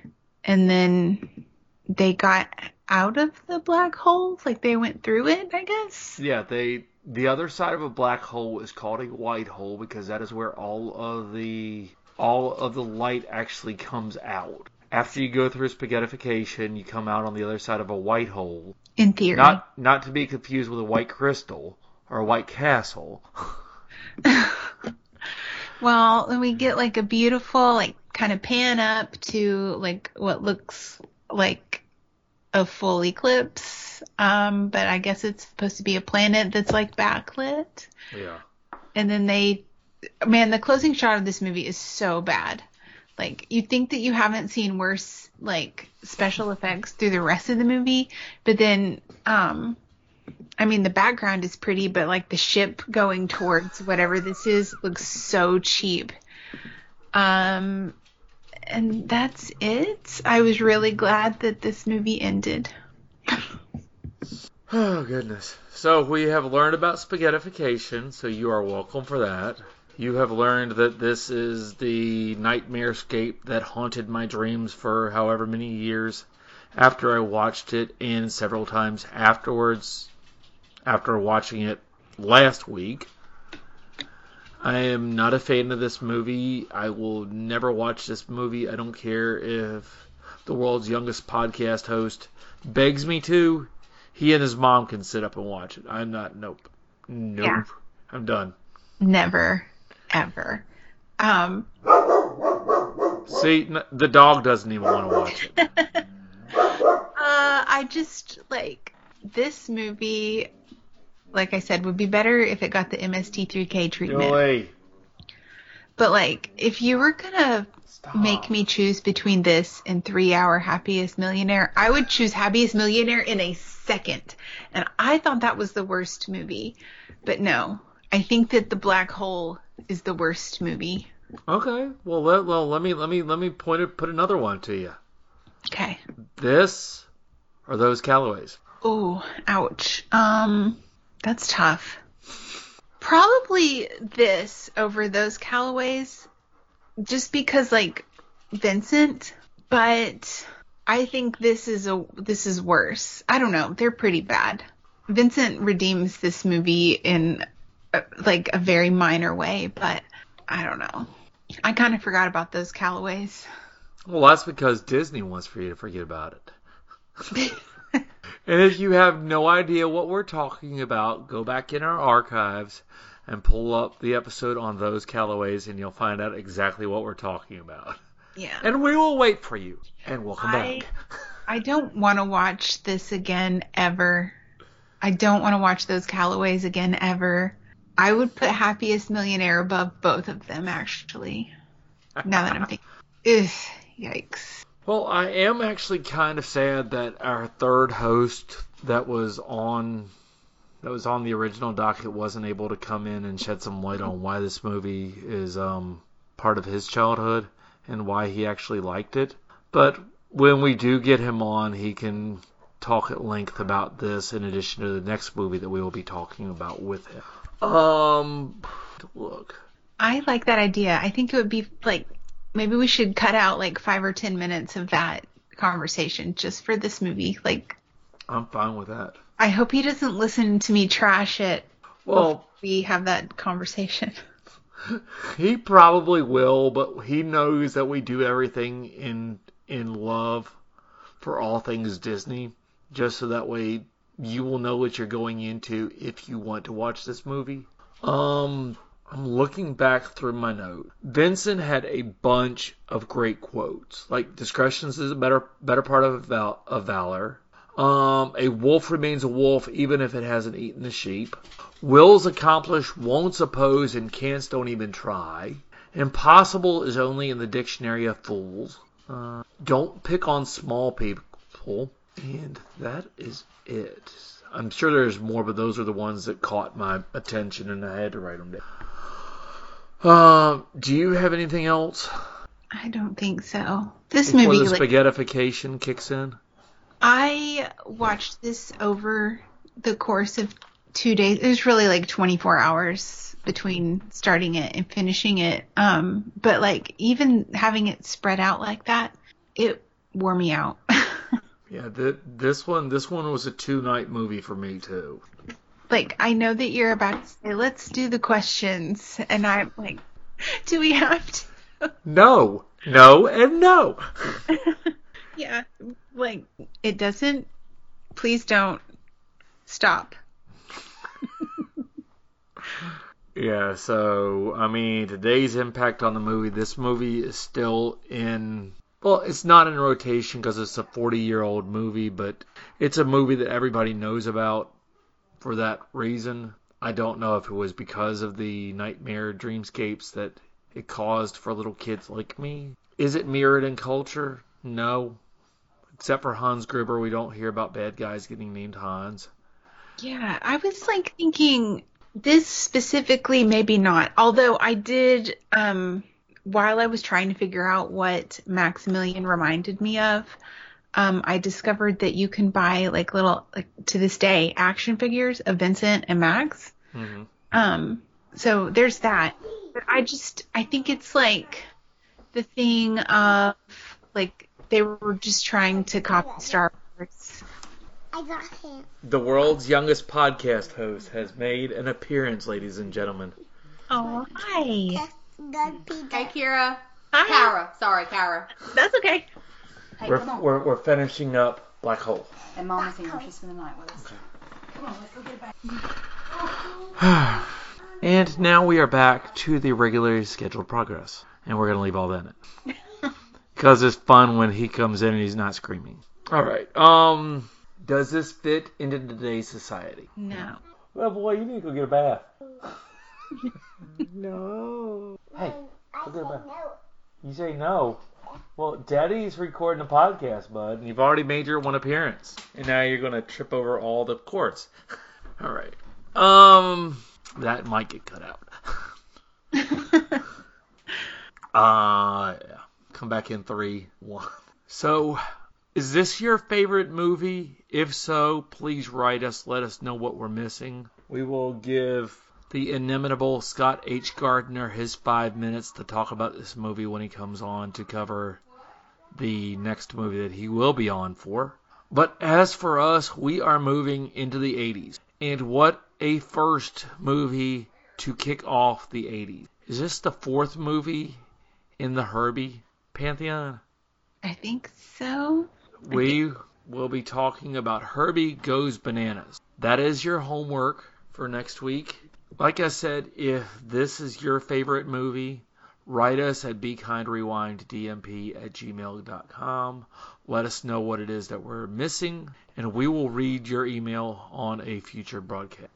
And then they got out of the black hole, like they went through it, I guess. yeah, they the other side of a black hole is called a white hole because that is where all of the all of the light actually comes out. After you go through spaghettification, you come out on the other side of a white hole. In theory. Not not to be confused with a white crystal or a white castle. Well, then we get like a beautiful, like kind of pan up to like what looks like a full eclipse. Um, but I guess it's supposed to be a planet that's like backlit. Yeah. And then they, man, the closing shot of this movie is so bad. Like you think that you haven't seen worse like special effects through the rest of the movie, but then, um, I mean, the background is pretty, but like the ship going towards whatever this is looks so cheap. Um, and that's it. I was really glad that this movie ended. Oh goodness. So we have learned about spaghettification, so you are welcome for that. You have learned that this is the nightmare scape that haunted my dreams for however many years after I watched it and several times afterwards after watching it last week. I am not a fan of this movie. I will never watch this movie. I don't care if the world's youngest podcast host begs me to. He and his mom can sit up and watch it. I'm not. Nope. Nope. Yeah. I'm done. Never, ever. Um, See, the dog doesn't even want to watch it. Uh, I just like this movie. Like I said, would be better if it got the MST3K treatment. But like, if you were gonna stop. make me choose between this and Three Hour Happiest Millionaire, I would choose Happiest Millionaire in a second. And I thought that was the worst movie, but no, I think that The Black Hole is the worst movie. Okay. Well, let, well, let me let me let me point it, put another one to you. Okay. This or those Calloways. Oh, ouch. Um, that's tough. Probably this over those Calloways, just because like Vincent, but I think this is a this is worse. I don't know. They're pretty bad. Vincent redeems this movie in uh, like a very minor way, but I don't know. I kind of forgot about those Calloways. Well, that's because Disney wants for you to forget about it. and if you have no idea what we're talking about, go back in our archives and pull up the episode on those Calloways, and you'll find out exactly what we're talking about. Yeah. And we will wait for you, and we'll come I- back. I don't want to watch this again ever. I don't want to watch those Calloways again ever. I would put Happiest Millionaire above both of them, actually. Now that I'm thinking, ugh, yikes. Well, I am actually kind of sad that our third host that was on that was on the original docket wasn't able to come in and shed some light on why this movie is um, part of his childhood and why he actually liked it. But when we do get him on, he can talk at length about this in addition to the next movie that we will be talking about with him. Um, look. I like that idea. I think it would be like maybe we should cut out like five or ten minutes of that conversation just for this movie. Like, I'm fine with that. I hope he doesn't listen to me trash it. Well, we have that conversation. He probably will, but he knows that we do everything in in love for all things Disney, just so that way you will know what you're going into if you want to watch this movie. Um, I'm looking back through my note. Vincent had a bunch of great quotes, like "Discretion is a better better part of val- of valor." Um, a wolf remains a wolf even if it hasn't eaten a sheep. Wills accomplish, won'ts oppose, and can'ts don't even try. Impossible is only in the dictionary of fools. Uh, don't pick on small people. And that is it. I'm sure there's more, but those are the ones that caught my attention and I had to write them down. Uh, do you have anything else I don't think so. This before movie, the like, spaghettification kicks in? I watched this over the course of two days. It was really like 24 hours between starting it and finishing it. Um, but like even having it spread out like that, it wore me out. Yeah, th- this one this one was a two night movie for me too. like I know that you're about to say, let's do the questions, and I'm like, do we have to? No, no, and no. Yeah, like it doesn't. Please don't stop. Yeah, so I mean, today's impact on the movie. This movie is still in. Well, it's not in rotation because it's a 40 year old movie, but it's a movie that everybody knows about for that reason. I don't know if it was because of the nightmare dreamscapes that it caused for little kids like me. Is it mirrored in culture? No. Except for Hans Gruber, we don't hear about bad guys getting named Hans. Yeah, I was like thinking this specifically, maybe not. Although I did, um, while I was trying to figure out what Maximilian reminded me of, um, I discovered that you can buy like little, like to this day, action figures of Vincent and Max. hmm Um, so there's that. But I just, I think it's like the thing of like they were just trying to copy Star Wars. I got him. The world's youngest podcast host has made an appearance, ladies and gentlemen. Oh, hi. Hey, Kira. Hi. Kara. Sorry, Kara. That's okay. Hey, We're, come on. we're, we're finishing up Black Hole. And Mama's here. She's spending the night with us. Come on, let's go get back. And now we are back to the regularly scheduled progress. And we're going to leave all that in. Because it's fun when he comes in and he's not screaming. Alright, um, does this fit into today's society? No. Well, boy, you need to go get a bath. No. Hey, go get a bath. You say no. Well, Daddy's recording a podcast, bud, and you've already made your one appearance, and now you're gonna trip over all the courts. all right. Um, that might get cut out. Uh, yeah. Come back in three, one. So, is this your favorite movie? If so, please write us. Let us know what we're missing. We will give the inimitable Scott H. Gardner his five minutes to talk about this movie when he comes on to cover the next movie that he will be on for. But as for us, we are moving into the 80s. And what a first movie to kick off the 80s. Is this the fourth movie in the Herbie Pantheon? I think so. We will be talking about Herbie Goes Bananas. That is your homework for next week. Like I said, if this is your favorite movie, write us at BeKindRewindDMP at gmail.com. Let us know what it is that we're missing, and we will read your email on a future broadcast.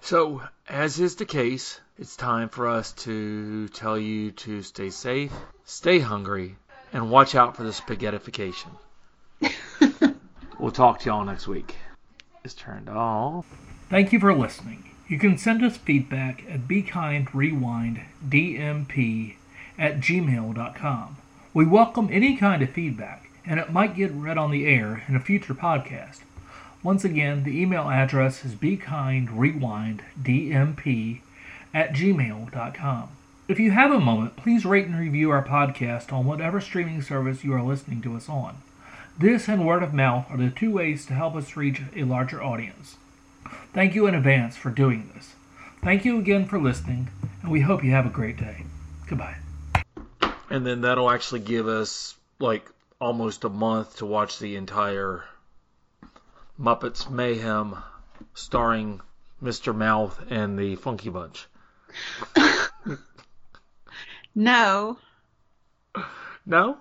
So, as is the case, it's time for us to tell you to stay safe, stay hungry, and watch out for the spaghettification. we'll talk to y'all next week. It's turned off. Thank you for listening. You can send us feedback at BeKindRewindDMP at gmail.com. We welcome any kind of feedback, and it might get read on the air in a future podcast. Once again, the email address is BeKindRewindDMP at gmail.com. If you have a moment, please rate and review our podcast on whatever streaming service you are listening to us on. This and word of mouth are the two ways to help us reach a larger audience. Thank you in advance for doing this. Thank you again for listening, and we hope you have a great day. Goodbye. And then that'll actually give us like almost a month to watch the entire Muppets Mayhem starring Mr. Mouth and the Funky Bunch. No. No?